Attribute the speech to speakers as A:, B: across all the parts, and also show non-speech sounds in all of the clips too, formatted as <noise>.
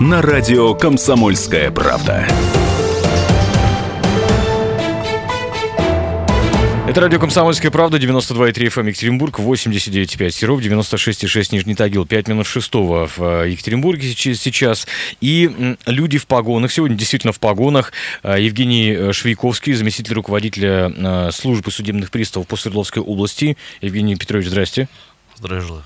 A: На радио «Комсомольская правда».
B: Это радио «Комсомольская правда», 92,3 FM Екатеринбург, 89,5 Серов, 96,6 Нижний Тагил, 5 минут 6 в э, Екатеринбурге сейчас. И люди в погонах, сегодня действительно в погонах. Э, Евгений э, Швейковский, заместитель руководителя службы судебных приставов по Свердловской области. Евгений Петрович, здрасте.
C: Здравия желаю.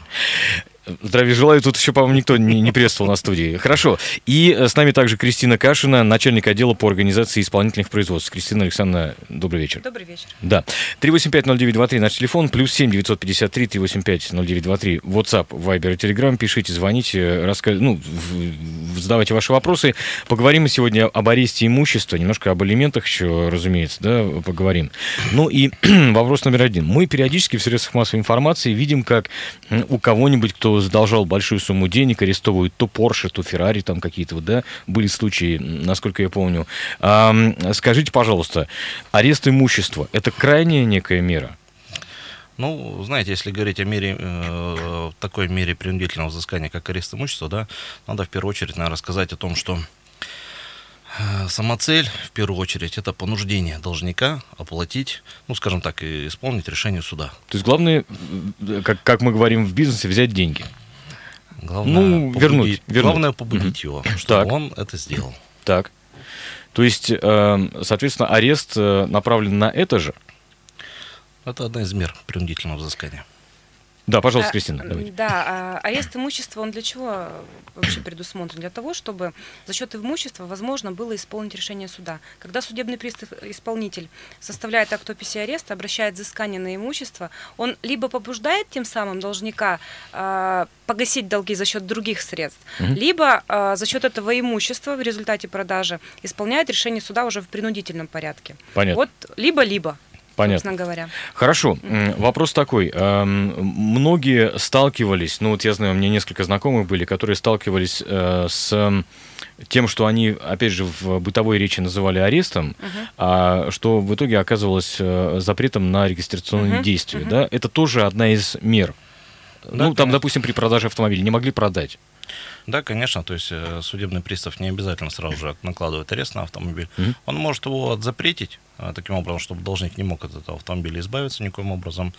B: Здравия желаю. Тут еще, по-моему, никто не, не приветствовал на студии. Хорошо. И э, с нами также Кристина Кашина, начальник отдела по организации исполнительных производств. Кристина Александровна, добрый вечер.
D: Добрый вечер.
B: Да. 3850923 наш телефон, плюс 7 953 385 0923 WhatsApp, Viber и Telegram. Пишите, звоните, раска... ну, задавайте ваши вопросы. Поговорим мы сегодня об аресте имущества, немножко об элементах еще, разумеется, да, поговорим. Ну и <clears throat> вопрос номер один. Мы периодически в средствах массовой информации видим, как у кого-нибудь, кто задолжал большую сумму денег, арестовывают то Порше, то Феррари, там какие-то вот, да, были случаи, насколько я помню. А, скажите, пожалуйста, арест имущества – это крайняя некая мера?
C: Ну, знаете, если говорить о мере, э, такой мере принудительного взыскания, как арест имущества, да, надо в первую очередь, наверное, сказать о том, что сама цель, в первую очередь, это понуждение должника оплатить, ну, скажем так, и исполнить решение суда.
B: То есть главное, э, как, как мы говорим в бизнесе, взять деньги.
C: Главное,
B: Ну, вернуть, вернуть.
C: Главное побудить его, <clears throat> чтобы
B: Так.
C: он это сделал.
B: Так. То есть, э, соответственно, арест э, направлен на это же?
C: Это одна из мер принудительного взыскания.
B: Да, пожалуйста,
D: А,
B: Кристина. давайте.
D: Да, а, арест имущества, он для чего вообще предусмотрен? Для того, чтобы за счет имущества возможно было исполнить решение суда. Когда судебный пристав, исполнитель составляет акт описи ареста, обращает взыскание на имущество, он либо побуждает тем самым должника а, погасить долги за счет других средств, либо а, за счет этого имущества в результате продажи исполняет решение суда уже в принудительном порядке.
B: Понятно.
D: Вот либо-либо,
B: Понятно.
D: собственно говоря.
B: Хорошо. Вопрос такой. Эм, Многие сталкивались, ну вот я знаю, у меня несколько знакомых были, которые сталкивались э, с тем, что они, опять же, в бытовой речи называли арестом, а что в итоге оказывалось э, запретом на регистрационные
D: Мгм,
B: действия.
D: мгм.
B: Да? Это тоже одна из мер. ну, там,
C: конечно.
B: допустим, при продаже автомобиля не могли продать.
C: Да, конечно, то есть э, судебный пристав не обязательно сразу же накладывает арест на автомобиль.
B: Мгм.
C: Он может его отзапретить, э, таким образом, чтобы должник не мог от этого автомобиля избавиться никоим образом.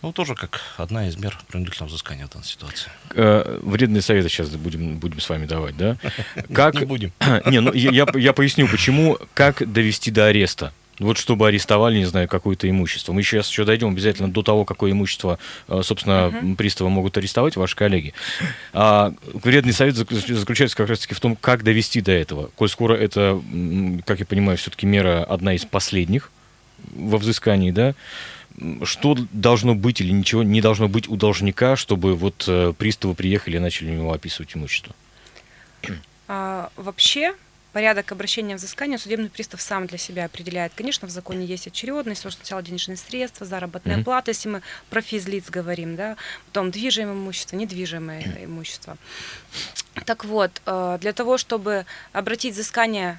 C: Ну, тоже как одна из мер принудительного взыскания в данной ситуации.
B: Э, Вредные советы сейчас будем, будем с вами давать, да? <laughs> Как...
C: Не будем. <clears throat>
B: Не, ну я, я- я поясню, почему, как довести до ареста. Вот чтобы арестовали, не знаю, какое-то имущество. Мы сейчас еще дойдем обязательно до того, какое имущество, э, собственно, приставы могут арестовать, ваши коллеги. А вредный совет заклю- заключается как раз-таки в том, как довести до этого. Коль скоро это, как я понимаю, все-таки мера одна из последних во взыскании, да? Что должно быть или ничего не должно быть у должника, чтобы вот э, приставы приехали и начали у него описывать имущество?
D: А, вообще, порядок обращения взыскания судебный пристав сам для себя определяет. Конечно, в законе есть очередность, социально-денежные средства, заработная
B: Мгм.
D: плата, если мы про физлиц говорим, да, потом движимое имущество, недвижимое имущество. Так вот, э, для того, чтобы обратить взыскание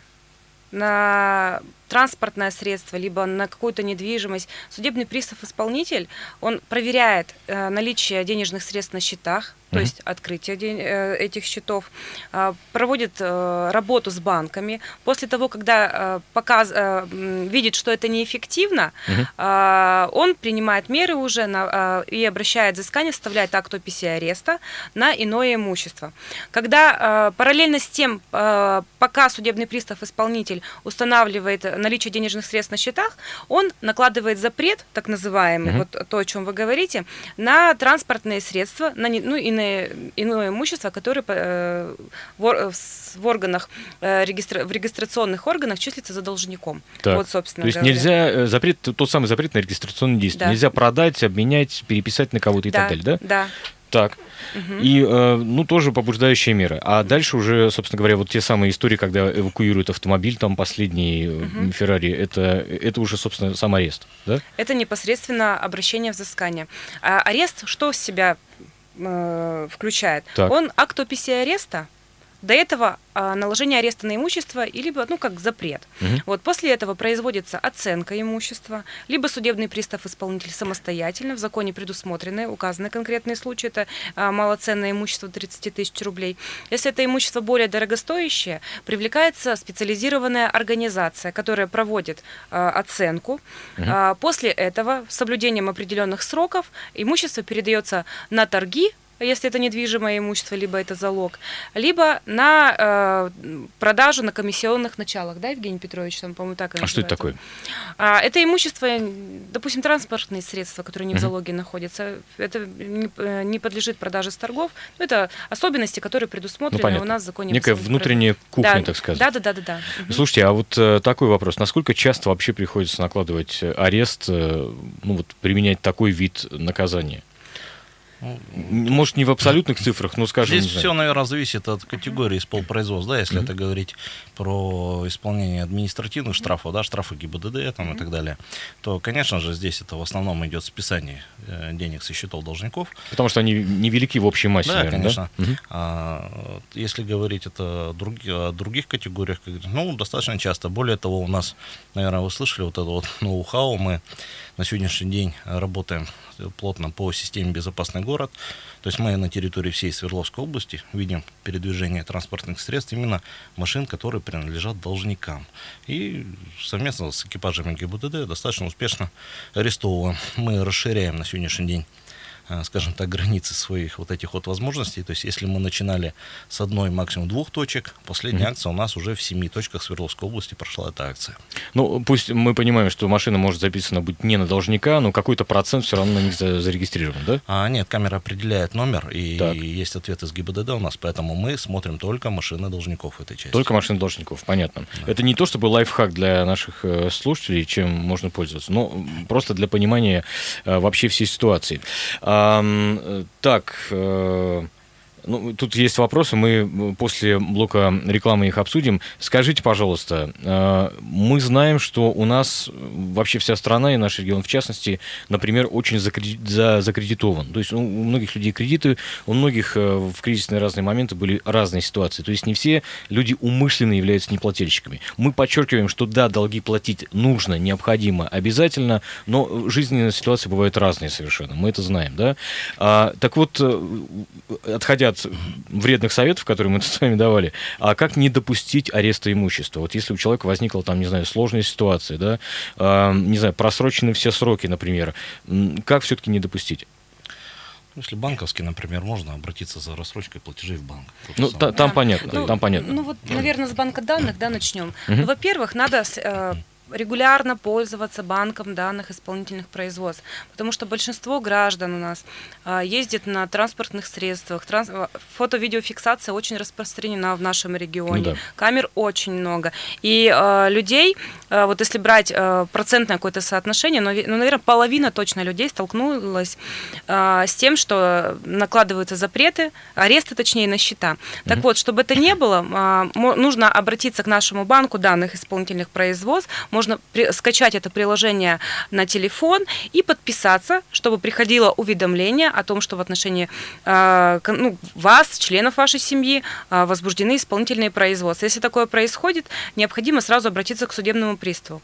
D: на транспортное средство, либо на какую-то недвижимость, судебный пристав-исполнитель, он проверяет э, наличие денежных средств на счетах, то есть открытие э, этих счетов, а, проводит э, работу с банками. После того, когда э, показ, э, видит, что это неэффективно, а, он принимает меры уже на, и обращает взыскание, вставляет акт описи ареста на иное имущество. Когда параллельно с тем, пока судебный пристав-исполнитель устанавливает наличие денежных средств на счетах, он накладывает запрет, так называемый,
B: Мгм.
D: вот то, о чем вы говорите, на транспортные средства, на, не- ну, иное, иное имущество, которое э, в, в органах, э, регистра- в регистрационных органах числится за должником.
B: Так.
D: Вот, собственно
B: То есть
D: говоря.
B: нельзя э, запрет, тот самый запрет на регистрационные действия.
D: Да.
B: Нельзя продать, обменять, переписать на кого-то и так далее, да?
D: Да.
B: Так. И, э, ну, тоже побуждающие меры. А дальше уже, собственно говоря, вот те самые истории, когда эвакуируют автомобиль, там последний э, Феррари, это, это уже, собственно, сам арест, да?
D: Это непосредственно обращение взыскания. А арест что в себя э, включает?
B: Так.
D: Он акт описи ареста, до этого а, наложение ареста на имущество, и либо, ну, как запрет.
B: Мгм.
D: Вот после этого производится оценка имущества, либо судебный пристав исполнитель самостоятельно, в законе предусмотрены, указаны конкретные случаи, это а, малоценное имущество 30 тысяч рублей. Если это имущество более дорогостоящее, привлекается специализированная организация, которая проводит а, оценку. А, После этого, с соблюдением определенных сроков, имущество передается на торги, если это недвижимое имущество, либо это залог, либо на э, продажу на комиссионных началах, да, Евгений Петрович, там, по-моему, так
B: А что это такое?
D: А, это имущество, допустим, транспортные средства, которые не в залоге находятся. Это не, э, не подлежит продаже с торгов. Ну, это особенности, которые предусмотрены
B: Ну, понятно.
D: у нас в законе.
B: Некая внутренняя кухня,
D: да,
B: так сказать.
D: Да, да, да, да, да.
B: Слушайте, а вот э, такой вопрос. Насколько часто вообще приходится накладывать э, арест, э, ну вот применять такой вид наказания? Может, не в абсолютных цифрах, но, скажем,
C: Здесь все, наверное, зависит от категории исполпроизводства, да, если
B: Мгм.
C: это говорить про исполнение административных штрафов, да, штрафы ГИБДД там, и так далее, то, конечно же, здесь это в основном идет списание э, денег со счетов должников.
B: Потому что они невелики в общей массе,
C: Да,
B: наверное,
C: конечно.
B: да? Мгм.
C: А, если говорить это о, други- о других категориях, ну, достаточно часто. Более того, у нас, наверное, вы слышали вот это вот ноу-хау, мы на сегодняшний день работаем плотно по системе «Безопасный город». То есть мы на территории всей Свердловской области видим передвижение транспортных средств именно машин, которые принадлежат должникам. И совместно с экипажами ГИБДД достаточно успешно арестовываем. Мы расширяем на сегодняшний день скажем так, границы своих вот этих вот возможностей. То есть, если мы начинали с одной, максимум двух точек, последняя акция у нас уже в семи точках Свердловской области прошла эта акция.
B: Ну, пусть мы понимаем, что машина может записана быть не на должника, но какой-то процент все равно на них за- зарегистрирован, да?
C: А нет, камера определяет номер, и
B: Так.
C: есть ответ из ГИБДД у нас, поэтому мы смотрим только машины должников в этой части.
B: Только машины должников, понятно. Это не то чтобы лайфхак для наших э, слушателей, чем можно пользоваться, но просто для понимания э, вообще всей ситуации. Э, так, э, ну, тут есть вопросы, мы после блока рекламы их обсудим. Скажите, пожалуйста, э, мы знаем, что у нас вообще вся страна и наш регион, в частности, например, очень закреди- за- закредитован. То есть у у многих людей кредиты, у многих э, в кризисные разные моменты были разные ситуации. То есть не все люди умышленно являются неплательщиками. Мы подчеркиваем, что да, долги платить нужно, необходимо, обязательно, но жизненные ситуации бывают разные совершенно. Мы это знаем, да? А, так вот, э, отходя от вредных советов, которые мы тут с вами давали, а как не допустить ареста имущества? Вот если у человека возникла там, не знаю, сложная ситуация, да, а, не знаю, просрочены все сроки, например, как все-таки не допустить?
C: Ну, Если банковский, например, можно обратиться за рассрочкой платежей в банк.
B: Ну, та- там
D: Да.
B: понятно,
D: Ну,
B: там понятно.
D: Ну вот, наверное, с банка данных, да, начнем.
B: Мгм.
D: Ну, во-первых, надо э, регулярно пользоваться банком данных исполнительных производств, потому что большинство граждан у нас а, ездит на транспортных средствах. Транс- а, Фото-видеофиксация очень распространена в нашем регионе.
B: Ну да.
D: Камер очень много. И э, людей, э, вот если брать э, процентное какое-то соотношение, ви- ну, наверное, половина точно людей столкнулась э, с тем, что накладываются запреты, аресты, точнее, на счета. Так вот, чтобы это не было, мо- нужно обратиться к нашему банку данных исполнительных производств, можно скачать это приложение на телефон и подписаться, чтобы приходило уведомление о том, что в отношении э, ну, вас, членов вашей семьи, э, возбуждены исполнительные производства. Если такое происходит, необходимо сразу обратиться к судебному приставу.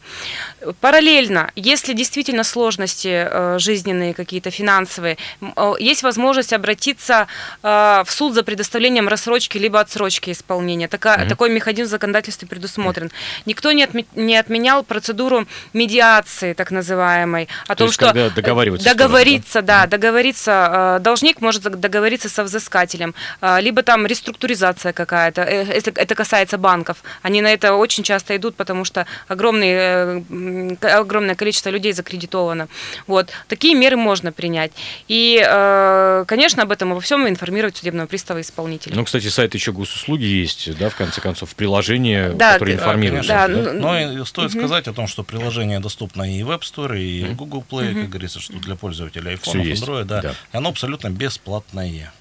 D: Параллельно, если действительно сложности э, жизненные какие-то финансовые, э, есть возможность обратиться э, в суд за предоставлением рассрочки либо отсрочки исполнения. Така-
B: Мгм.
D: Такой механизм в законодательстве предусмотрен. Никто не, отме- не отменял процедуру медиации, так называемой, о том,
B: есть,
D: что
B: когда договариваются стороны, да?
D: договориться, да, договориться, э, должник может договориться со взыскателем, э, либо там реструктуризация какая-то, э, это, касается банков, они на это очень часто идут, потому что огромный, э, огромное количество людей закредитовано. Вот. Такие меры можно принять. И, э, конечно, об этом обо всем информировать судебного пристава исполнителя.
B: Ну, кстати, сайт еще госуслуги есть, да, в конце концов, приложение,
D: Да,
B: которое информирует.
D: Да,
B: да?
D: ну,
C: Но и стоит сказать, сказать о том, что приложение доступно и в App Store, и в Google Play, как говорится, что для пользователей
B: Всё
C: iPhone, Android, да.
B: да.
C: И оно абсолютно бесплатное.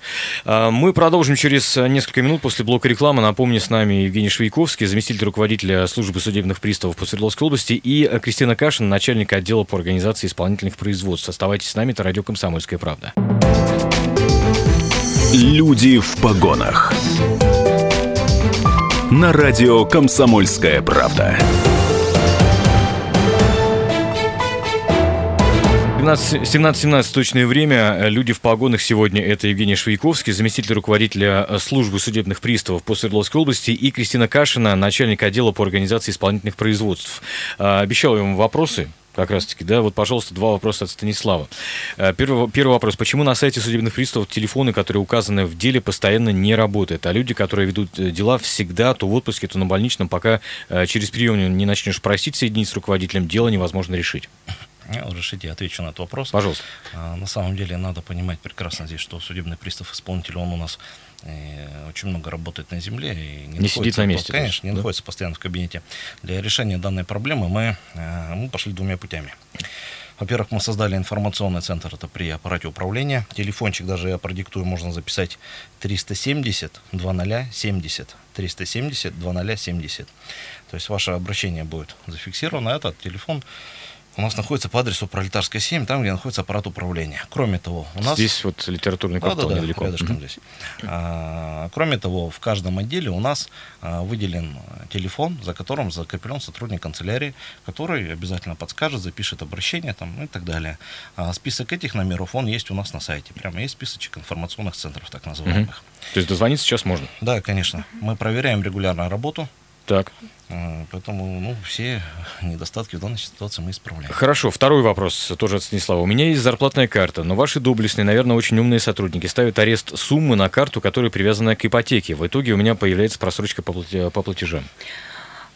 B: А, Мы продолжим через несколько минут после блока рекламы. Напомню, с нами Евгений Швейковский, заместитель руководителя службы судебных приставов по Свердловской области, и Кристина Кашин, начальник отдела по организации исполнительных производств. Оставайтесь с нами, это радио «Комсомольская правда».
A: Люди в погонах. На радио «Комсомольская правда».
B: 17.17 точное время. Люди в погонах сегодня это Евгений Швейковский, заместитель руководителя э, службы судебных приставов по Свердловской области, и Кристина Кашина, начальник отдела по организации исполнительных производств. А, Обещал вам вопросы. Как раз таки, да, вот, пожалуйста, два вопроса от Станислава. Э, Первый, первый вопрос. Почему на сайте судебных приставов телефоны, которые указаны в деле, постоянно не работают? А люди, которые ведут э, дела, всегда то в отпуске, то на больничном, пока э, через прием не начнешь просить соединить с руководителем, дело невозможно решить.
C: Разрешите, я отвечу на этот вопрос.
B: Пожалуйста.
C: А, На самом деле надо понимать прекрасно здесь, что судебный пристав исполнитель, он у нас э, очень много работает на земле. И
B: Не сидит
C: находится-
B: на месте,
C: Конечно, не
B: да?
C: находится постоянно в кабинете. Для решения данной проблемы мы, э, мы пошли двумя путями. Во-первых, мы создали информационный центр, это при аппарате управления. Телефончик даже я продиктую, можно записать 370 2070. 370 2070. То есть ваше обращение будет зафиксировано. Этот телефон у нас находится по адресу Пролетарская 7, там, где находится аппарат управления. Кроме того, у нас...
B: Здесь вот литературный квартал
C: да, да,
B: недалеко.
C: рядышком здесь. А, кроме того, в каждом отделе у нас а, выделен телефон, за которым закреплен сотрудник канцелярии, который обязательно подскажет, запишет обращение там, ну и так далее. А, список этих номеров, он есть у нас на сайте. Прямо есть списочек информационных центров, так называемых.
B: То есть дозвониться сейчас можно.
C: Да, конечно. Мы проверяем регулярно работу,
B: Так.
C: а, поэтому ну, все недостатки в данной ситуации мы исправляем.
B: Хорошо, второй вопрос тоже от Станислава. У меня есть зарплатная карта, но ваши доблестные, наверное, очень умные сотрудники ставят арест суммы на карту, которая привязана к ипотеке. В итоге у меня появляется просрочка по плате- по платежам.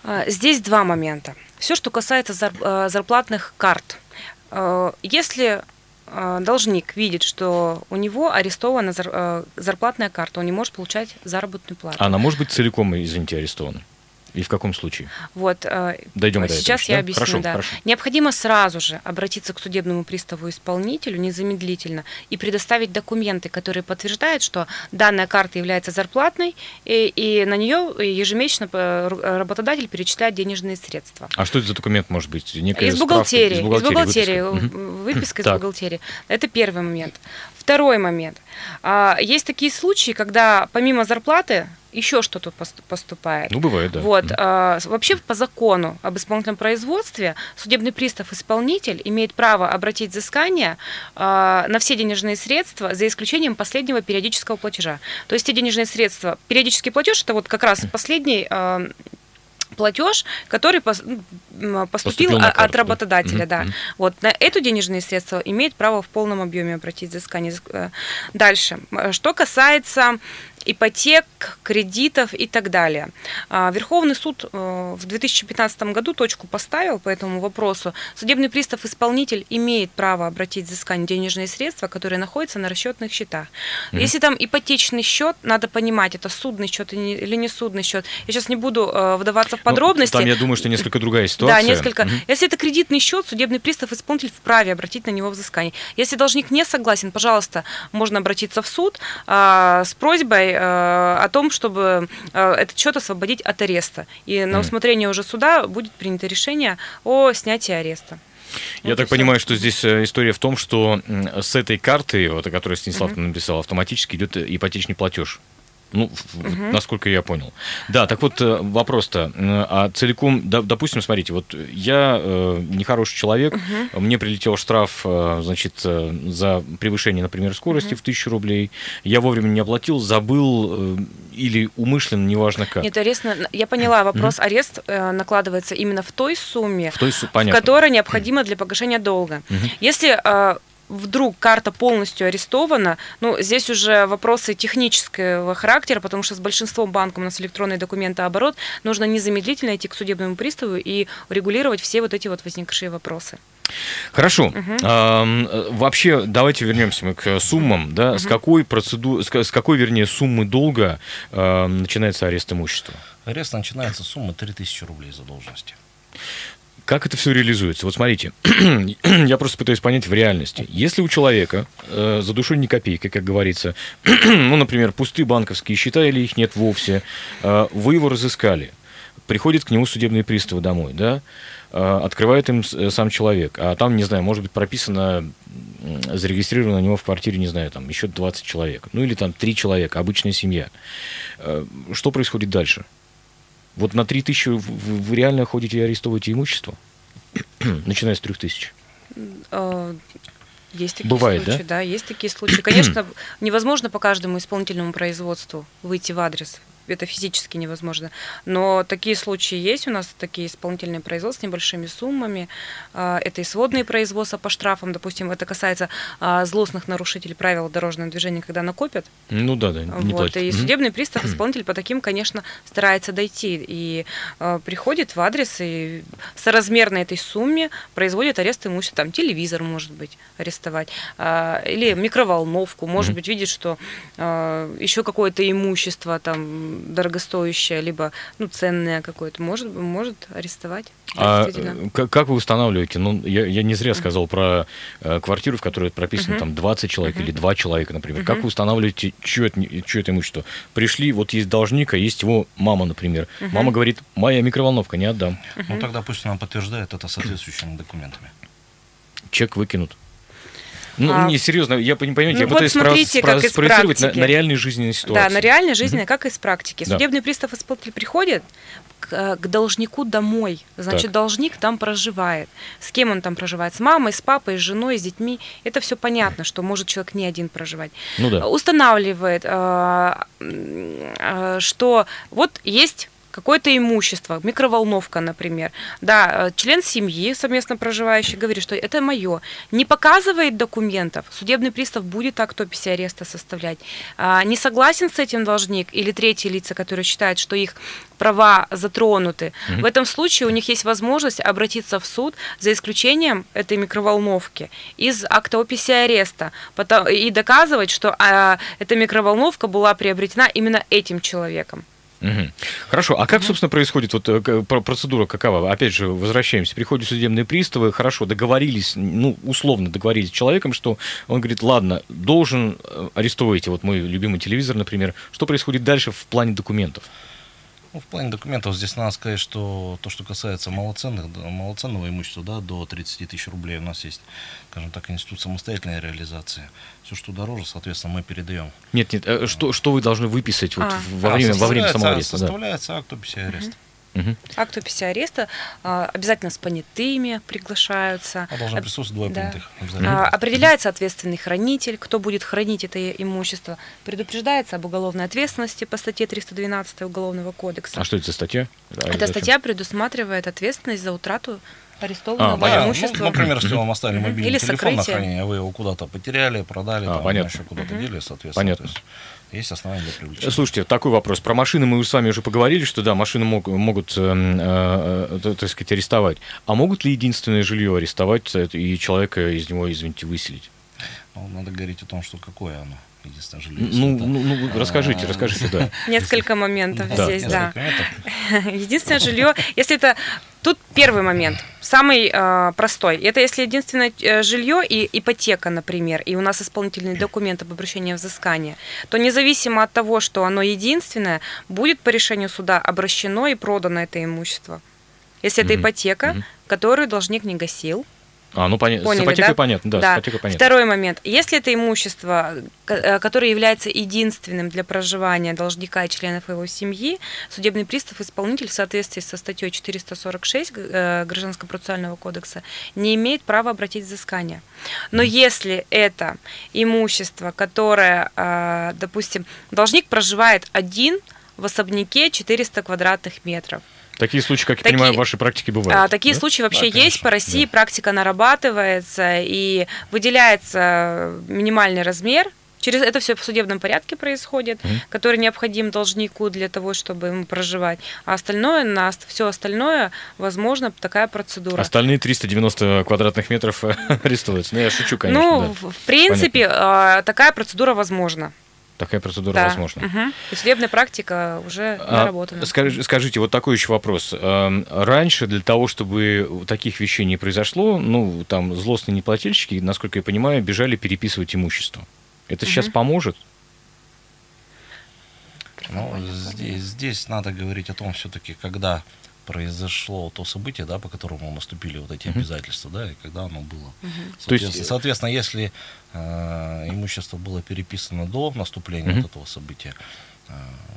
D: А, Здесь два момента. Все, что касается э, зарплатных карт. Э, Если э, должник видит, что у него арестована зар- э, зарплатная карта, он не может получать заработную плату.
B: Она может быть целиком, извините, арестована? И в каком случае?
D: Вот, э,
B: Дойдем до этого
D: сейчас
B: еще,
D: я
B: да?
D: объясню.
B: Хорошо,
D: да.
B: хорошо.
D: Необходимо сразу же обратиться к судебному приставу-исполнителю незамедлительно и предоставить документы, которые подтверждают, что данная карта является зарплатной, и, и на нее ежемесячно э, ру- работодатель перечисляет денежные средства.
B: А что это за документ может быть? Некая
D: Из
B: справка?
D: бухгалтерии. Из бухгалтерии.
B: выписка?
D: Из
B: Так.
D: бухгалтерии. Это первый момент. Второй момент. А, Есть такие случаи, когда помимо зарплаты еще что-то пос- поступает.
B: Ну, бывает, да.
D: Вот, а, вообще по закону об исполнительном производстве судебный пристав-исполнитель имеет право обратить взыскание а, на все денежные средства, за исключением последнего периодического платежа. То есть те денежные средства, периодический платеж, это вот как раз последний а, платеж, который поступил,
B: Поступил карту,
D: от
B: да?
D: работодателя,
B: Мгм,
D: да.
B: мгм.
D: Вот на эту денежные средства имеет право в полном объеме обратить взыскание. Э, Дальше. Что касается ипотек, кредитов и так далее. А, Верховный суд э, в 2015 году точку поставил по этому вопросу. Судебный пристав-исполнитель имеет право обратить взыскание денежные средства, которые находятся на расчетных счетах. Если там ипотечный счет, надо понимать, это судный счет или не- судный счет. Я сейчас не буду э, вдаваться в
B: Ну,
D: подробности.
B: Там, я думаю, что несколько другая ситуация.
D: Да, несколько.
B: Мгм.
D: Если это кредитный счет, судебный пристав исполнитель вправе обратить на него взыскание. Если должник не согласен, пожалуйста, можно обратиться в суд а, с просьбой а, о том, чтобы а, этот счет освободить от ареста. И на усмотрение уже суда будет принято решение о снятии ареста.
B: Я
D: Вот
B: так понимаю, что здесь э, история в том, что с этой карты, вот, о которой Станислав написал, автоматически идет э, ипотечный платеж. Ну, в- насколько я понял. Да, так вот э, вопрос-то, а целиком, допустим, смотрите, вот я э, нехороший человек, мне прилетел штраф, э, значит, э, за превышение, например, скорости в тысячу рублей, я вовремя не оплатил, забыл э, или умышленно, неважно как.
D: Нет, арест, я поняла вопрос. Арест э, накладывается именно в той сумме,
B: В той су-
D: в которая необходима для погашения долга. Если э, вдруг карта полностью арестована, ну, здесь уже вопросы технического характера, потому что с большинством банков у нас электронный документооборот, нужно незамедлительно идти к судебному приставу и урегулировать все вот эти вот возникшие вопросы.
B: Хорошо. Ам, э, вообще, давайте вернемся мы к суммам. Да? С какой процеду... с ка- с какой, вернее, суммы долга ам, начинается арест имущества?
C: Арест начинается с суммы 3000 рублей задолженности.
B: Как это все реализуется? Вот смотрите, <clears throat> я просто пытаюсь понять в реальности. Если у человека э, за душой ни копейки, как говорится, <clears throat> ну, например, пустые банковские счета или их нет вовсе, э, вы его разыскали, приходит к нему судебные приставы домой, да, э, открывает им э, сам человек, а там, не знаю, может быть прописано, зарегистрировано у него в квартире, не знаю, там еще 20 человек, ну или там 3 человека, обычная семья. Э, Что происходит дальше? Вот на 3000 вы, вы- вы реально ходите и арестовываете имущество? <clears throat> Начиная с 3000.
D: Э, Есть такие
B: Бывает,
D: случаи, да? есть такие случаи. Конечно, <clears throat> невозможно по каждому исполнительному производству выйти в адрес. Это физически невозможно. Но такие случаи есть. У нас такие исполнительные производства с небольшими суммами. А, Это и сводные производства по штрафам. Допустим, это касается а, злостных нарушителей правил дорожного движения, когда накопят.
B: Ну да, да, не
D: Вот,
B: платят.
D: и судебный пристав, <clears throat> исполнитель по таким, конечно, старается дойти. И э, приходит в адрес и соразмерно этой сумме производит арест имущества. Там телевизор, может быть, арестовать. а, или микроволновку. Может быть, видит, что еще какое-то имущество там дорогостоящее, либо ну, ценное какое-то. Может, может арестовать.
B: А э, как, как вы устанавливаете? Ну, я, я не зря сказал про э, квартиру, в которой прописано там 20 человек или 2 человека, например. Как вы устанавливаете, чье это, чье это имущество? Пришли, вот есть должник, а есть его мама, например. Мама говорит, моя микроволновка, не отдам.
C: Ну тогда пусть она подтверждает это соответствующими документами.
B: Чек выкинут. Ну,
D: А,
B: не, серьезно, я не понимаете,
D: ну
B: я
D: вот
B: пытаюсь
D: смотрите,
B: спро-
D: как
B: спроецировать на, на реальной жизненной ситуации.
D: Да, на реальной жизни, как из практики.
B: Да.
D: Судебный пристав исполнитель приходит к, к должнику домой. Значит,
B: Так.
D: должник там проживает. С кем он там проживает? С мамой, с папой, с женой, с детьми. Это все понятно, что может человек не один проживать.
B: Ну да.
D: Устанавливает, м, э, что вот есть какое-то имущество, микроволновка, например. Да, э, член семьи, совместно проживающий, говорит, что это мое. Не показывает документов, судебный пристав будет акт описи ареста составлять. А, Не согласен с этим должник или третьи лица, которые считают, что их права затронуты. В этом случае у них есть возможность обратиться в суд за исключением этой микроволновки из акта описи ареста потом- и доказывать, что а, эта микроволновка была приобретена именно этим человеком.
B: Мгм. Хорошо, а как, собственно, происходит вот э, процедура какова? Опять же, возвращаемся. Приходят судебные приставы, хорошо, договорились, ну, условно договорились с человеком, что он говорит, ладно, должен, э, арестовывайте вот мой любимый телевизор, например. Что происходит дальше в плане документов?
C: Ну, в плане документов здесь надо сказать, что то, что касается малоценных, да, малоценного имущества, да, до 30 тысяч рублей у нас есть, скажем так, институт самостоятельной реализации. Все, что дороже, соответственно, мы передаем.
B: Нет, нет, э, что, что вы должны выписать вот
D: А.
B: во,
C: А,
B: время, во время самого ареста? да.
C: Составляется акт описи ареста.
B: Мгм.
D: Акт описи ареста а, обязательно с понятыми приглашаются.
C: А должны
D: Об-
C: присутствовать двое
D: да.
C: понятых. обязательно.
D: А, Определяется ответственный хранитель, кто будет хранить это имущество. Предупреждается об уголовной ответственности по статье 312 Уголовного кодекса.
B: А что это за статья? А,
D: Эта статья предусматривает ответственность за утрату
B: А,
D: арестованного
B: понятно.
C: Ну,
D: имущества.
C: например, если вам оставили мобильный
D: Или
C: телефон на
D: сокрытие.
C: хранение, а вы его куда-то потеряли, продали,
B: А,
C: там,
B: понятно.
C: еще куда-то дели, соответственно.
B: Понятно.
C: Есть основания для привлечения.
B: Слушайте, такой вопрос. Про машины мы с вами уже поговорили, что да, машины мог- могут, эм, э, э, так сказать, арестовать. А могут ли единственное жилье арестовать э, и человека из него, извините, выселить?
C: Ну, надо говорить о том, что какое оно. Единственное жилье.
B: Ну,
C: это-
B: ну, ну, расскажите, расскажите, да.
D: Несколько моментов
B: Да.
D: здесь, да. <laughs> Единственное жилье, если это тут первый момент, самый э, простой. Это если единственное э, жилье и ипотека, например, и у нас исполнительный документ об обращении взыскания, то независимо от того, что оно единственное, будет по решению суда обращено и продано это имущество. Если это ипотека, которую должник не гасил,
B: А, ну понятно. С
D: Поняли,
B: ипотекой
D: да?
B: понятно, да, с ипотекой понятно.
D: Второй момент. Если это имущество, э, которое является единственным для проживания должника и членов его семьи, судебный пристав, исполнитель в соответствии со статьей 446 г- э, Гражданского процессуального кодекса не имеет права обратить взыскание. Но если это имущество, которое, э, допустим, должник проживает один в особняке 400 квадратных метров,
B: Такие случаи, как я
D: Такие-
B: понимаю, в вашей практике бывают.
D: а, такие
B: да?
D: случаи вообще
C: Да,
D: есть по России, практика нарабатывается и выделяется минимальный размер. Через это все в судебном порядке происходит,
B: Мгм.
D: который необходим должнику для того, чтобы ему проживать. А остальное, на все остальное, возможно, такая процедура.
B: Остальные 390 квадратных метров <laughs> арестуются. Ну, я шучу, конечно,
D: ну,
B: да.
D: в, принципе, а, такая процедура возможна.
B: Такая процедура
D: Да.
B: возможна.
D: Мгм. И судебная практика уже
B: А,
D: наработана.
B: скажи- скажите, вот такой еще вопрос. Эм, Раньше для того, чтобы таких вещей не произошло, ну, там, злостные неплательщики, насколько я понимаю, бежали переписывать имущество. Это сейчас поможет?
C: Ну, здесь, здесь надо говорить о том, все-таки, когда произошло то событие, да, по которому наступили вот эти обязательства, да, и когда оно было.
B: То есть,
C: Соответственно, соответственно, если имущество было переписано до наступления
B: Мгм.
C: вот этого события, э,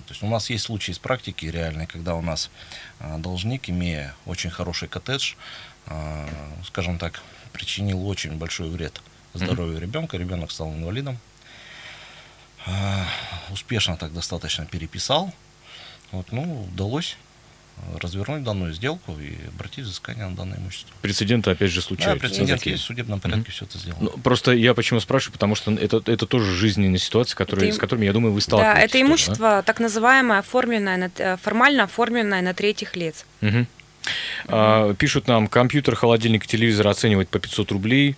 C: то есть у нас есть случаи из практики реальные, когда у нас э, должник, имея очень хороший коттедж, э, скажем так, причинил очень большой вред здоровью ребенка, ребенок стал инвалидом, э, успешно так достаточно переписал, вот, ну, удалось. э, развернуть данную сделку и обратить взыскание на данное имущество.
B: Прецеденты, опять же,
C: Да,
B: случаются.
C: прецедент
B: Такие.
C: есть, в судебном порядке все это сделано.
B: Ну, просто я почему спрашиваю, потому что это, это тоже жизненная ситуация, которые,
D: Это
B: с которыми, я думаю, вы
D: Да,
B: сталкиваетесь.
D: это
B: тоже, да?
D: имущество так называемое оформленное, на- э, формально оформленное на третьих лиц.
B: Мгм. А, пишут нам, компьютер, холодильник, телевизор оценивать по 500 рублей.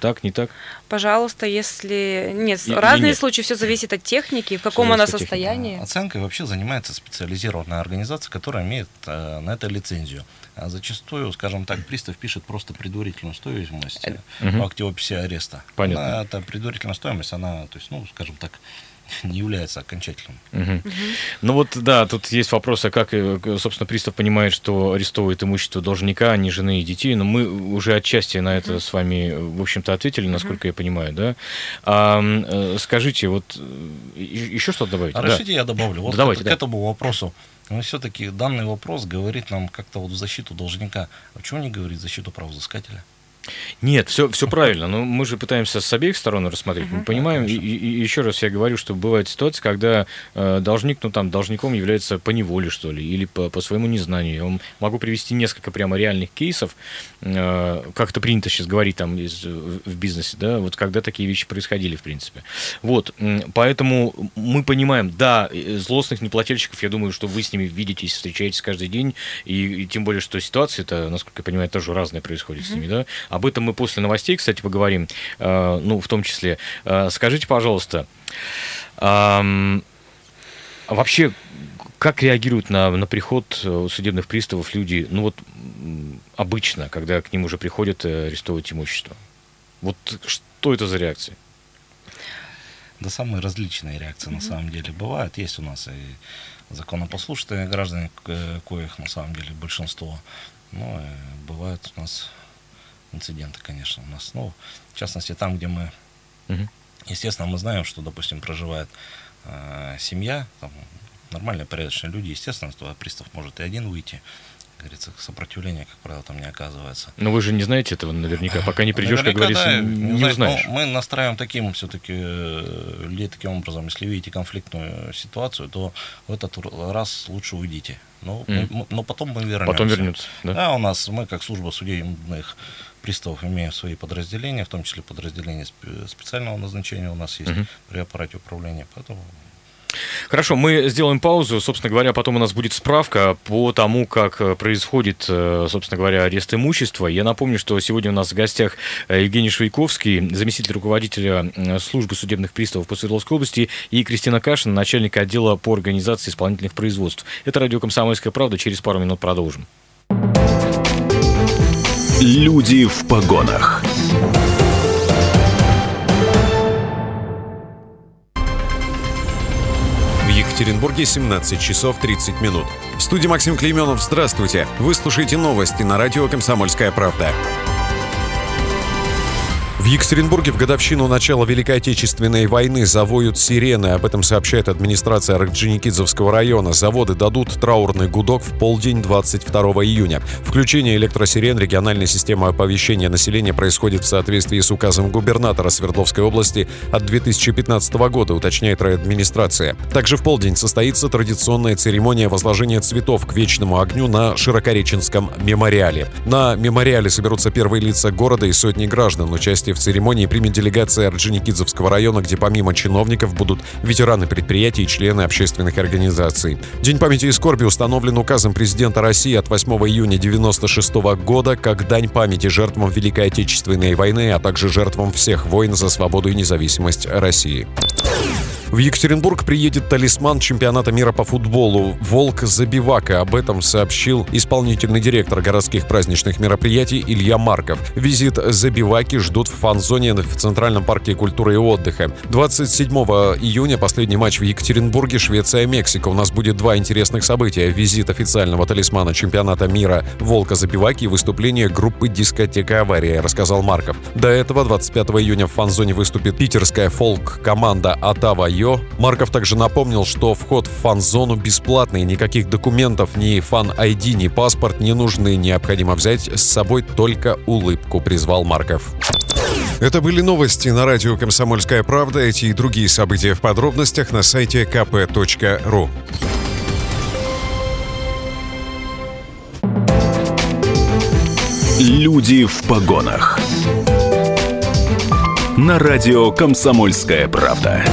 B: Так, не так?
D: Пожалуйста, если... Нет,
B: И-
D: разные
B: нет?
D: случаи, все зависит от техники, в каком она состоянии.
C: Оценкой вообще занимается специализированная организация, которая имеет э, на это лицензию. А зачастую, скажем так, пристав пишет просто предварительную стоимость э,
B: Мгм.
C: в акте описи ареста.
B: Понятно.
C: Она- эта предварительная стоимость, она, то есть, ну, скажем так, <laughs> не является окончательным.
B: Мгм. Ну вот, да, тут есть вопрос, а как, э, собственно, пристав понимает, что арестовывает имущество должника, а не жены и детей. Но мы уже отчасти на это с вами, э, в общем-то, ответили, насколько я понимаю, да? А, скажите, вот еще что-то добавить?
C: А
B: Да.
C: я добавлю? Вот
B: Да, давайте,
C: к,
B: да.
C: к этому вопросу. Но все-таки данный вопрос говорит нам как-то вот в защиту должника. А почему не говорит в защиту правоизыскателя?
B: Нет, все, все <laughs> правильно, но мы же пытаемся с обеих сторон рассмотреть. Мы понимаем, и, и- и еще раз я говорю, что бывает ситуация, когда э, должник, ну там, должником является по неволе, что ли, или по, по своему незнанию. Я вам могу привести несколько прямо реальных кейсов, э, как это принято сейчас говорить там из- в в бизнесе, да, вот когда такие вещи происходили, в принципе. Вот, поэтому мы понимаем, да, э, злостных неплательщиков, я думаю, что вы с ними видитесь, встречаетесь каждый день, и, и тем более, что ситуация, это, насколько я понимаю, тоже разная происходит с ними, да. Об этом мы после новостей, кстати, поговорим, э, ну, в том числе. Э, скажите, пожалуйста, вообще, как реагируют на, на приход э, судебных приставов люди, ну вот обычно, когда к ним уже приходят арестовывать имущество? Вот что это за реакция?
C: Да самые различные реакции на самом деле бывают. Есть у нас и законопослушные граждане, коих на самом деле большинство. Но э, бывают у нас инциденты, конечно, у нас. Ну, в частности, там, где мы,
B: Мгм.
C: естественно, мы знаем, что, допустим, проживает э, семья, там, нормальные, порядочные люди, естественно, то пристав может и один выйти. Как говорится, сопротивления, как правило, там не оказывается.
B: Но вы же не знаете этого наверняка, пока не придешь, как
C: Наверняка,
B: говорится,
C: да,
B: не
C: знаю,
B: узнаешь.
C: но мы настраиваем таким все-таки людей таким образом. Если видите конфликтную ситуацию, то в этот раз лучше уйдите. Но,
B: Мгм.
C: мы- но потом мы вернемся.
B: Потом вернется, да?
C: Да, у нас мы как служба судебных приставов имеем свои подразделения, в том числе подразделения спе- специального назначения у нас есть
B: Мгм.
C: при аппарате управления. Поэтому
B: Хорошо, мы сделаем паузу. Собственно говоря, потом у нас будет справка по тому, как э, происходит, э, собственно говоря, арест имущества. Я напомню, что сегодня у нас в гостях э, Евгений Швейковский, заместитель руководителя службы судебных приставов по Свердловской области, и Кристина Кашина, начальник отдела по организации исполнительных производств. Это радио «Комсомольская правда». Через пару минут продолжим.
A: Люди в погонах.
E: В Екатеринбурге 17 часов 30 минут. В студии Максим Клейменов. Здравствуйте. Вы слушаете новости на радио «Комсомольская правда». В Екатеринбурге в годовщину начала Великой Отечественной войны завоют сирены. Об этом сообщает администрация Орджоникидзевского района. Заводы дадут траурный гудок в полдень 22 июня. Включение электросирен региональной системы оповещения населения происходит в соответствии с указом губернатора Свердловской области от 2015 года, уточняет администрация. Также в полдень состоится традиционная церемония возложения цветов к вечному огню на Широкореченском мемориале. На мемориале соберутся первые лица города и сотни граждан. Участие в церемонии примет делегация Орджоникидзевского района, где помимо чиновников будут ветераны предприятий и члены общественных организаций. День памяти и скорби установлен указом президента России от 8 июня 1996 года как дань памяти жертвам Великой Отечественной войны, а также жертвам всех войн за свободу и независимость России. В Екатеринбург приедет талисман чемпионата мира по футболу «Волк Забивака». Об этом сообщил исполнительный директор городских праздничных мероприятий Илья Марков. Визит Забиваки ждут в фан-зоне в Центральном парке культуры и отдыха. 27 июня последний матч в Екатеринбурге Швеция-Мексика. У нас будет два интересных события. Визит официального талисмана чемпионата мира «Волка Забиваки» и выступление группы «Дискотека Авария», рассказал Марков. До этого 25 июня в фан-зоне выступит питерская фолк-команда «Атава Йо». Марков также напомнил, что вход в фан-зону бесплатный, никаких документов, ни фан-айди, ни паспорт не нужны. Необходимо взять с собой только улыбку, призвал Марков. Это были новости на радио «Комсомольская правда». Эти и другие события в подробностях на сайте kp.ru.
A: Люди в погонах. На радио «Комсомольская правда».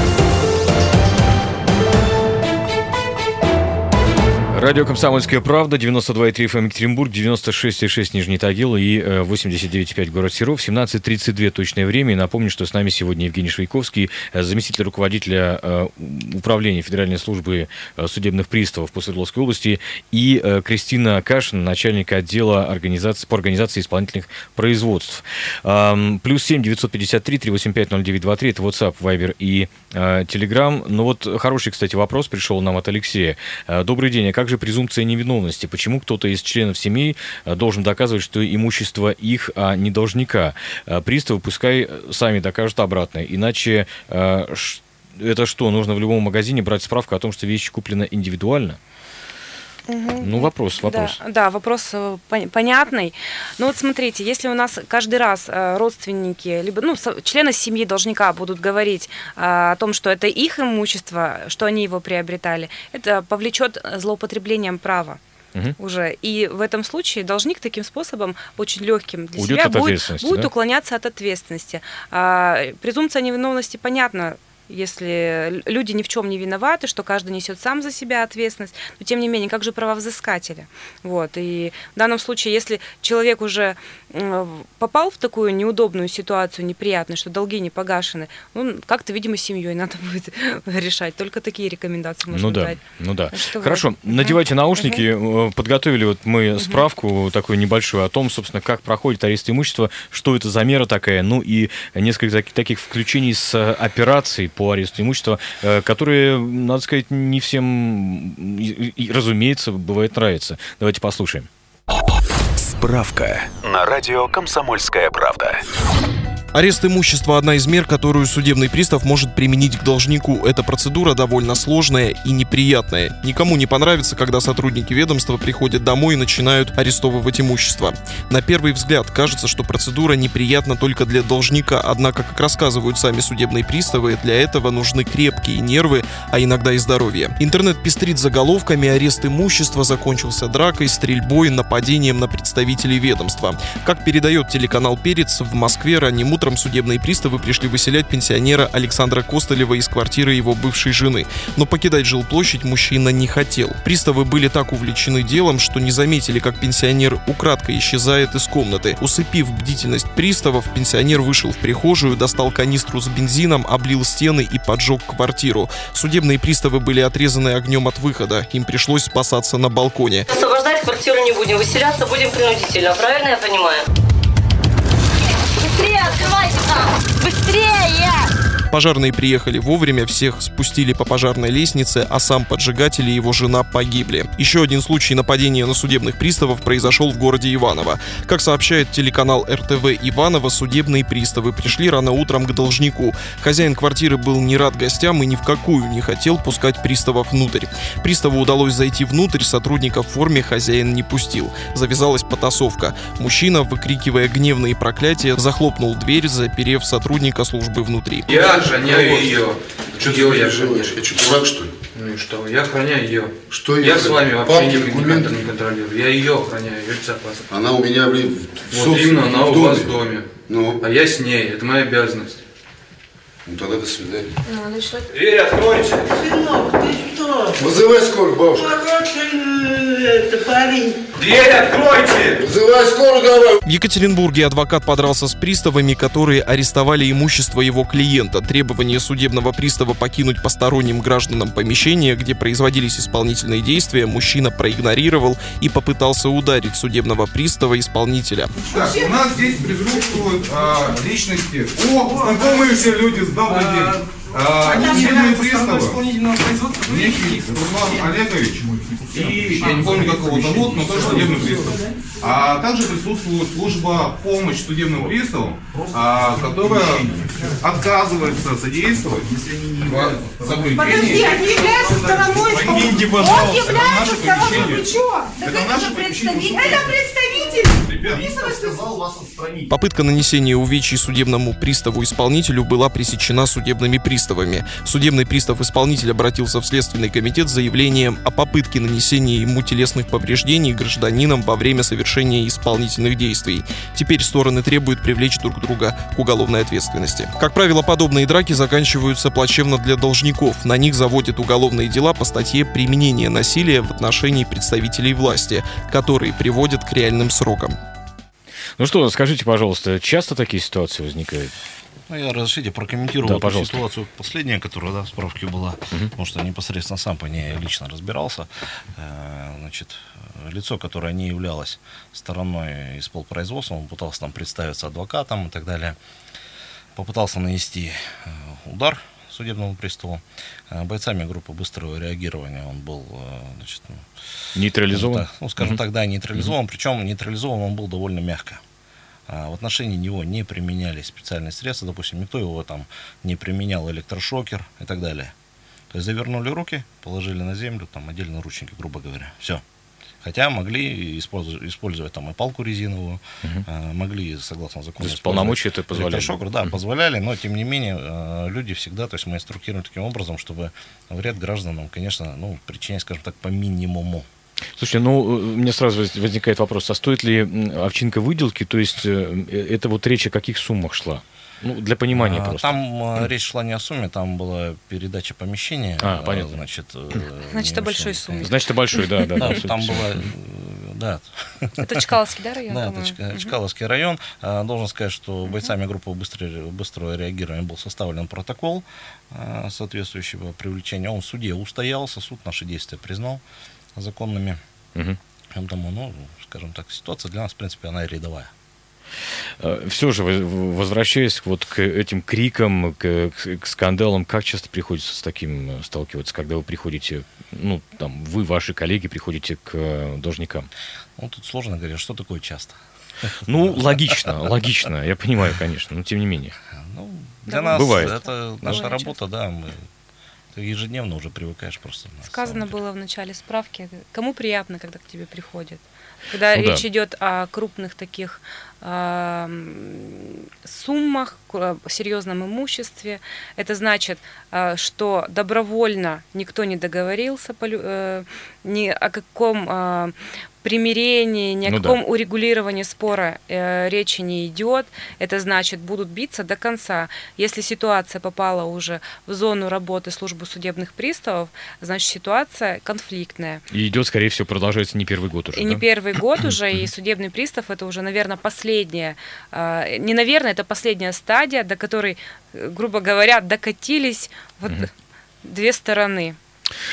B: Радио «Комсомольская правда», 92,3 FM Екатеринбург, 96,6 Нижний Тагил и э, 89,5 город Серов, 17.32 точное время. И напомню, что с нами сегодня Евгений Швейковский, э, заместитель руководителя э, Управления Федеральной службы э, судебных приставов по Свердловской области, и э, Кристина Кашина, начальник отдела организации, по организации исполнительных производств. Плюс 7 953 385 0923, это WhatsApp, Viber и э, Telegram. Ну вот хороший, кстати, вопрос пришел нам от Алексея. Э, Добрый день, а как же презумпция невиновности? Почему кто-то из членов семей э, должен доказывать, что имущество их, а не должника? Э, Приставы пускай э, сами докажут обратное, иначе это что, нужно в любом магазине брать справку о том, что вещь куплена индивидуально? Ну, вопрос, вопрос.
D: Да, да, вопрос э, пон- понятный. Ну вот смотрите, если у нас каждый раз э, родственники, либо ну, члены семьи должника будут говорить э, о том, что это их имущество, что они его приобретали, это повлечет злоупотреблением права.
B: Мгм.
D: уже. И в этом случае должник таким способом, очень легким для
B: Уйдет
D: себя, будет, будет
B: да?
D: уклоняться от ответственности. А, презумпция невиновности понятна, если люди ни в чем не виноваты, что каждый несет сам за себя ответственность, но тем не менее, как же права взыскателя? Вот. И в данном случае, если человек уже попал в такую неудобную ситуацию, неприятную, что долги не погашены, ну, как-то, видимо, семьей надо будет <laughs> решать. Только такие рекомендации можно
B: Ну да,
D: дать.
B: ну да.
D: Что
B: Хорошо,
D: вот.
B: надевайте наушники. Э, Подготовили вот мы справку такую небольшую о том, собственно, как проходит арест имущества, что это за мера такая, ну и несколько таки- таких включений с э, операцией по аресту имущества, э, которые, надо сказать, не всем, разумеется, бывает нравится. Давайте послушаем.
A: Справка на радио «Комсомольская правда».
F: Арест имущества – одна из мер, которую судебный пристав может применить к должнику. Эта процедура довольно сложная и неприятная. Никому не понравится, когда сотрудники ведомства приходят домой и начинают арестовывать имущество. На первый взгляд кажется, что процедура неприятна только для должника, однако, как рассказывают сами судебные приставы, для этого нужны крепкие нервы, а иногда и здоровье. Интернет пестрит заголовками «Арест имущества закончился дракой, стрельбой, нападением на представителей ведомства». Как передает телеканал «Перец», в Москве ранним утром судебные приставы пришли выселять пенсионера Александра Костылева из квартиры его бывшей жены. Но покидать жилплощадь мужчина не хотел. Приставы были так увлечены делом, что не заметили, как пенсионер украдкой исчезает из комнаты. Усыпив бдительность приставов, пенсионер вышел в прихожую, достал канистру с бензином, облил стены и поджег квартиру. Судебные приставы были отрезаны огнем от выхода. Им пришлось спасаться на балконе.
G: Освобождать квартиру не будем, выселяться будем принудительно, правильно я понимаю? Быстрее открывайте там! Быстрее!
F: Пожарные приехали вовремя, всех спустили по пожарной лестнице, а сам поджигатель и его жена погибли. Еще один случай нападения на судебных приставов произошел в городе Иваново. Как сообщает телеканал РТВ Иваново, судебные приставы пришли рано утром к должнику. Хозяин квартиры был не рад гостям и ни в какую не хотел пускать приставов внутрь. Приставу удалось зайти внутрь, сотрудника в форме хозяин не пустил. Завязалась потасовка. Мужчина, выкрикивая гневные проклятия, захлопнул дверь, заперев сотрудника службы внутри.
H: Я охраняю ее.
I: Что
H: Ее
I: ты
H: я
I: делаешь?
H: охраняю.
I: Я что, дурак, что ли?
H: Ну и что? Я охраняю ее.
I: Что
H: Я
I: я
H: с вами вообще
I: Папки,
H: не,
I: документы?
H: не контролирую. Я ее охраняю, ее безопасность.
I: Она у меня, блин, в
H: Вот именно она
I: в
H: у
I: доме.
H: вас в доме.
I: Ну,
H: А я с ней. Это моя обязанность.
I: ну тогда до свидания.
H: Дверь откройте.
J: Сынок, ты что?
I: Вызывай скорую, бабушка.
J: Это парень.
I: Дверь откройте! Вызывай скорую давай.
F: В Екатеринбурге адвокат подрался с приставами, которые арестовали имущество его клиента. Требование судебного пристава покинуть посторонним гражданам помещение, где производились исполнительные действия, мужчина проигнорировал и попытался ударить судебного пристава исполнителя.
K: Так, у нас здесь присутствуют а, личности. О, знакомые все люди, добрый день. А, судебные приставы. Некий Руслан Олегович и, я не помню, как его зовут, но тоже судебный пристав. А также присутствует служба помощь судебным приставам, а, которая отказывается содействовать в соблюдении.
J: Подожди, они являются стороной Он является стороной, вы? Так
K: Это
J: представитель. Это представитель.
K: сказал вас отстранить.
F: Попытка нанесения увечий судебному приставу-исполнителю была пресечена судебными приставами. Судебный пристав-исполнитель обратился в Следственный комитет с заявлением о попытке нанесения ему телесных повреждений гражданинам во время совершения исполнительных действий. Теперь стороны требуют привлечь друг друга к уголовной ответственности. Как правило, подобные драки заканчиваются плачевно для должников. На них заводят уголовные дела по статье «Применение насилия в отношении представителей власти», которые приводят к реальным срокам.
B: Ну что, скажите, пожалуйста, часто такие ситуации возникают?
C: Ну, я разрешите прокомментирую
B: Да,
C: эту
B: пожалуйста.
C: ситуацию последняя, которая да, в справке была, потому что непосредственно сам по ней лично разбирался. Э, Значит, лицо, которое не являлось стороной исполпроизводства, он пытался там представиться адвокатом и так далее, попытался нанести э, удар судебному приставу. Э, Бойцами группы быстрого реагирования он был значит, ну,
B: Нейтрализован?
C: ну, скажем
B: Мгм.
C: так, да, нейтрализован. Причем нейтрализован он был довольно мягко. А, В отношении него не применялись специальные средства, допустим, никто его там не применял электрошокер и так далее. То есть завернули руки, положили на землю, там отдельно ручники, грубо говоря. Все. Хотя могли использовать, использовать там и палку резиновую, а, могли, согласно закону,
B: То есть полномочия это позволяли?
C: электрошокер, да, позволяли, но тем не менее э, люди всегда, то есть мы инструктируем таким образом, чтобы вред гражданам, конечно, ну, причинять, скажем так, по минимуму.
B: Слушайте, ну, э, у меня сразу воз- возникает вопрос, а стоит ли овчинка выделки? То есть э, э, это вот речь о каких суммах шла? Ну, для понимания
C: А,
B: просто.
C: Там э, речь шла не о сумме, там была передача помещения.
B: А, понятно.
C: Значит,
D: Значит, о большой
C: сумме.
B: Значит, о большой, да, да. да,
C: там была, да.
D: Это Чкаловский, да, район?
C: Да, это? Чка-. Чкаловский район. А, Должен сказать, что бойцами группы быстрого, быстрого реагирования был составлен протокол а, соответствующего привлечения. Он в суде устоялся, суд наши действия признал законными.
B: Мгм.
C: Поэтому, ну, скажем так, ситуация для нас, в принципе, она рядовая.
B: Все же, возвращаясь вот к этим крикам, к, к- скандалам, как часто приходится с таким э, сталкиваться, когда вы приходите, ну, там, вы, ваши коллеги приходите к э, должникам?
C: Ну, тут сложно говорить, что такое часто.
B: Ну, логично, логично, я понимаю, конечно, но тем не менее.
C: Ну, для нас
B: бывает.
C: это наша
D: Бывает
C: работа, да, мы ты ежедневно уже привыкаешь просто.
D: Сказано было в начале справки, кому приятно, когда к тебе приходят. Когда
B: Ну да.
D: речь идет о крупных таких м, суммах, серьезном имуществе, это значит, а, что добровольно никто не договорился по э, ни о каком а, примирении, ни о
B: Ну да.
D: каком урегулировании спора э, речи не идет. Это значит, будут биться до конца. Если ситуация попала уже в зону работы службы судебных приставов, значит ситуация конфликтная.
B: И идет, скорее всего, продолжается не первый год уже.
D: И не
B: да?
D: первый год <clears throat> уже, и судебный пристав это уже, наверное, последняя, э, не наверное, это последняя стадия, до которой, э, грубо говоря, докатились вот две стороны.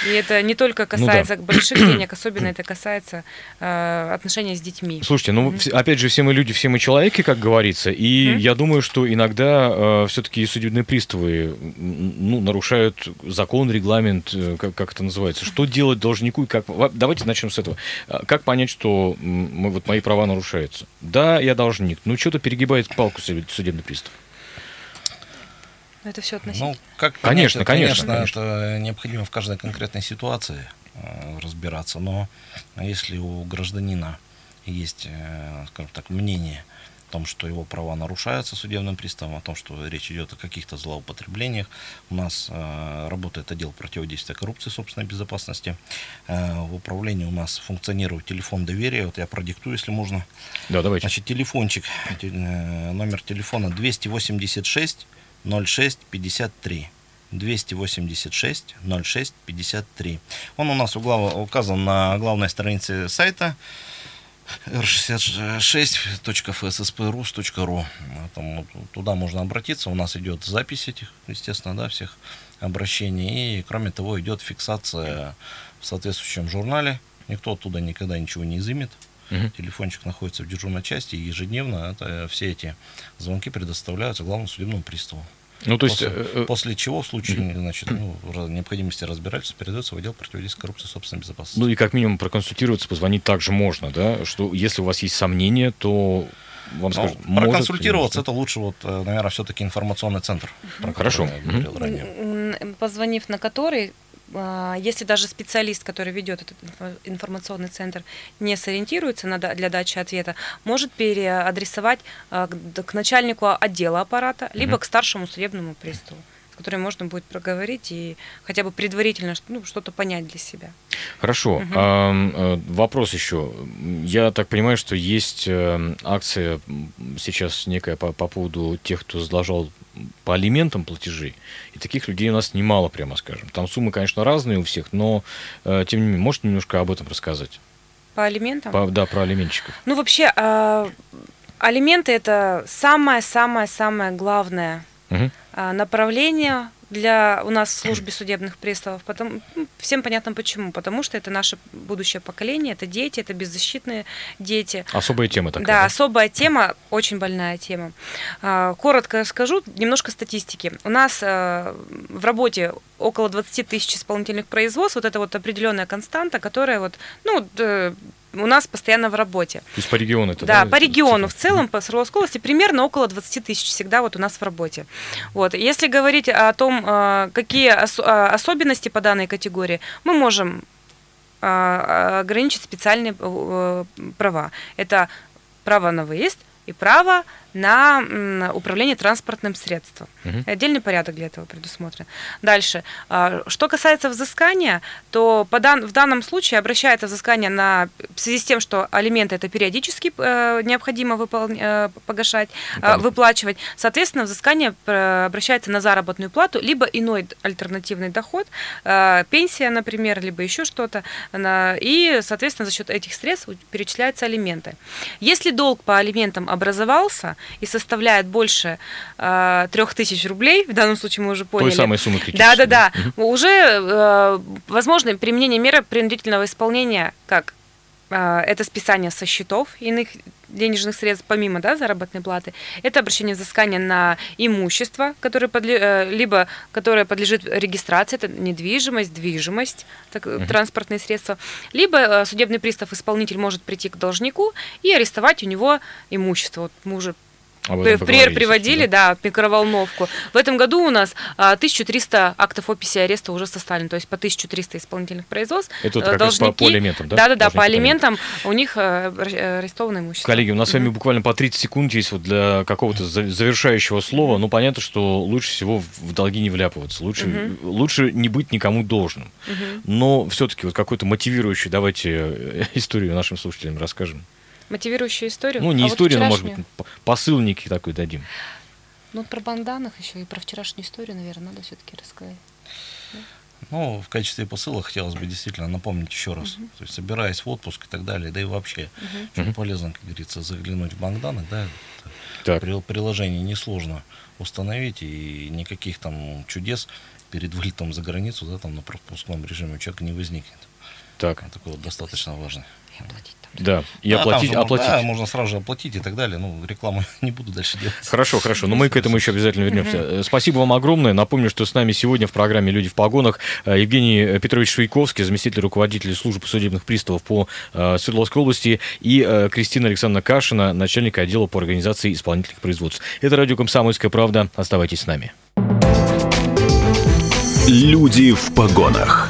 D: И это не только
B: Ну да.
D: касается больших <clears throat> денег, особенно это касается э, отношения с детьми.
B: Слушайте, ну, вс- опять же, все мы люди, все мы человеки, как говорится, и
D: Мгм.
B: я думаю, что иногда все-таки судебные приставы ну, нарушают закон, регламент, э, как, как это называется. Что делать должнику? И как... Давайте начнем с этого. А Как понять, что мы- вот мои права нарушаются? Да, я должник, но что-то перегибает палку суд- судебный пристав.
D: Но это все относительно.
C: Ну, как
B: Конечно,
C: понять,
B: конечно, конечно.
C: это необходимо в каждой конкретной ситуации э, разбираться, но если у гражданина есть, э, скажем так, мнение о том, что его права нарушаются судебным приставом, о том, что речь идет о каких-то злоупотреблениях. У нас э, работает отдел противодействия коррупции собственной безопасности. Э, в управлении у нас функционирует телефон доверия. Вот я продиктую, если можно.
B: Да, давайте.
C: Значит, телефончик, те- э, номер телефона 286 06 53. 286 06 53. Он у нас углав- указан на главной странице сайта r66.fssprus.ru. Там Туда можно обратиться. У нас идет запись этих, естественно, да, всех обращений. И, кроме того, идет фиксация в соответствующем журнале. Никто оттуда никогда ничего не изымет.
B: Мгм.
C: Телефончик находится в дежурной части, и ежедневно это, все эти звонки предоставляются главному судебному приставу.
B: Ну, то есть,
C: после,
B: э, э,
C: после чего в случае значит, ну, необходимости разбирательства передается в отдел противодействия коррупции собственной безопасности.
B: Ну и как минимум проконсультироваться, позвонить также можно, да, что если у вас есть сомнения, то вам
C: Ну,
B: скажут, может,
C: проконсультироваться это лучше, вот, э, наверное, все-таки информационный центр. про
B: Хорошо.
C: ранее.
D: Позвонив на который, если даже специалист, который ведет этот инфо- информационный центр, не сориентируется на для дачи ответа, может переадресовать а, к начальнику отдела аппарата, либо
B: Мгм.
D: к старшему судебному приставу, с которым можно будет проговорить и хотя бы предварительно ну, что-то понять для себя.
B: Хорошо. Э, вопрос еще. Я так понимаю, что есть э, акция сейчас некая по, по поводу тех, кто задолжал по алиментам платежей. И таких людей у нас немало, прямо скажем. Там суммы, конечно, разные у всех, но э, тем не менее, можете немножко об этом рассказать?
D: По алиментам?
B: По- да, про алиментчиков.
D: Ну, вообще, а, алименты это самое-самое-самое главное
B: Мгм.
D: А, направление для у нас в службе судебных приставов. Потом, ну, всем понятно почему. Потому что это наше будущее поколение, это дети, это беззащитные дети.
B: Особая тема такая.
D: Да, особая тема, очень больная тема. А, Коротко скажу, немножко статистики. У нас а, в работе около 20 тысяч исполнительных производств. Вот это вот определенная константа, которая вот, ну, д- у нас постоянно в работе.
B: То есть по региону это,
D: Да,
B: да?
D: по региону в целом, по Свердловской области, примерно около 20 тысяч всегда вот у нас в работе. Вот. Если говорить о том, а, какие ос- а, особенности по данной категории, мы можем ограничить специальные э, права. Это право на выезд и право на управление транспортным средством. И Отдельный порядок для этого предусмотрен. Дальше. А, Что касается взыскания, то по дан- в данном случае обращается взыскание на, в связи с тем, что алименты это периодически э, необходимо выпол- э, погашать,
B: Понятно.
D: выплачивать. Соответственно, взыскание э, обращается на заработную плату, либо иной альтернативный доход, пенсия, например, либо еще что-то. И, соответственно, за счет этих средств перечисляются алименты. Если долг по алиментам образовался и составляет больше э, тысяч рублей, в данном случае мы уже поняли.
B: самой суммы критической,
D: Да, да, да.
B: да.
D: Уже э, возможно применение меры принудительного исполнения, как э, это списание со счетов иных денежных средств, помимо да, заработной платы, это обращение взыскания на имущество, которое подле- э, либо которое подлежит регистрации, это недвижимость, движимость, так,
L: Мгм.
D: транспортные средства, либо э, судебный пристав, исполнитель может прийти к должнику и арестовать у него имущество. Вот мы уже
B: Об
D: При-
B: этом
D: в пример приводили, да, микроволновку. В этом году у нас а, 1300 актов описи ареста уже составлены, то есть по 1300 исполнительных производств.
B: Это
D: э,
B: как раз по- по алиментам, да?
D: Да, да, да,
B: Должники
D: по алиментам у них э, ар- арестовано имущество.
B: Коллеги, у нас с вами буквально по 30 секунд есть вот для какого-то за- завершающего слова. Ну, понятно, что лучше всего в долги не вляпываться. Лучше,
D: Мгм.
B: лучше не быть никому должным.
D: Мгм.
B: Но все-таки вот какой-то мотивирующий, давайте э, <laughs> историю нашим слушателям расскажем.
D: Мотивирующую историю.
B: Ну, не
D: А вот
B: историю, но, может быть, посыл некий такой дадим.
D: Ну, про банданах еще и про вчерашнюю историю, наверное, надо все-таки рассказать.
C: Ну, в качестве посыла хотелось бы действительно напомнить еще раз.
D: Мгм.
C: То есть, собираясь в отпуск и так далее, да и вообще,
D: Мгм.
C: очень полезно, как говорится, заглянуть в банк данных, да,
B: Так.
C: при- приложение несложно установить, и никаких там чудес перед вылетом за границу, да, там на пропускном режиме у человека не возникнет.
B: Так.
C: Такой вот достаточно важный.
B: Да, и
C: Да, там
B: оплатить,
C: же
B: оплатить.
C: да, можно сразу же оплатить и так далее. Ну, рекламу <laughs> не буду дальше делать.
B: Хорошо, хорошо, но мы к этому еще обязательно вернемся. Э, Спасибо вам огромное. Напомню, что с нами сегодня в программе «Люди в погонах» э, Евгений Петрович Швейковский, заместитель руководителя службы судебных приставов по э, Свердловской области, и э, Кристина Александровна Кашина, начальник отдела по организации исполнительных производств. Это радио «Комсомольская правда». Оставайтесь с нами.
A: Люди в погонах.